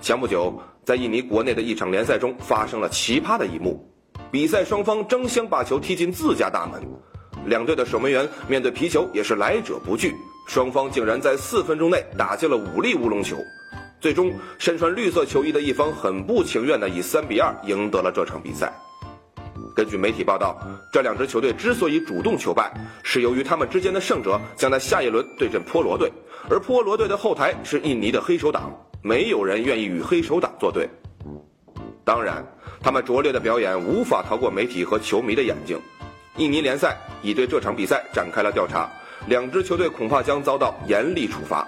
前不久，在印尼国内的一场联赛中发生了奇葩的一幕：比赛双方争相把球踢进自家大门，两队的守门员面对皮球也是来者不拒，双方竟然在四分钟内打进了五粒乌龙球。最终，身穿绿色球衣的一方很不情愿地以三比二赢得了这场比赛。根据媒体报道，这两支球队之所以主动求败，是由于他们之间的胜者将在下一轮对阵波罗队，而波罗队的后台是印尼的黑手党，没有人愿意与黑手党作对。当然，他们拙劣的表演无法逃过媒体和球迷的眼睛。印尼联赛已对这场比赛展开了调查，两支球队恐怕将遭到严厉处罚。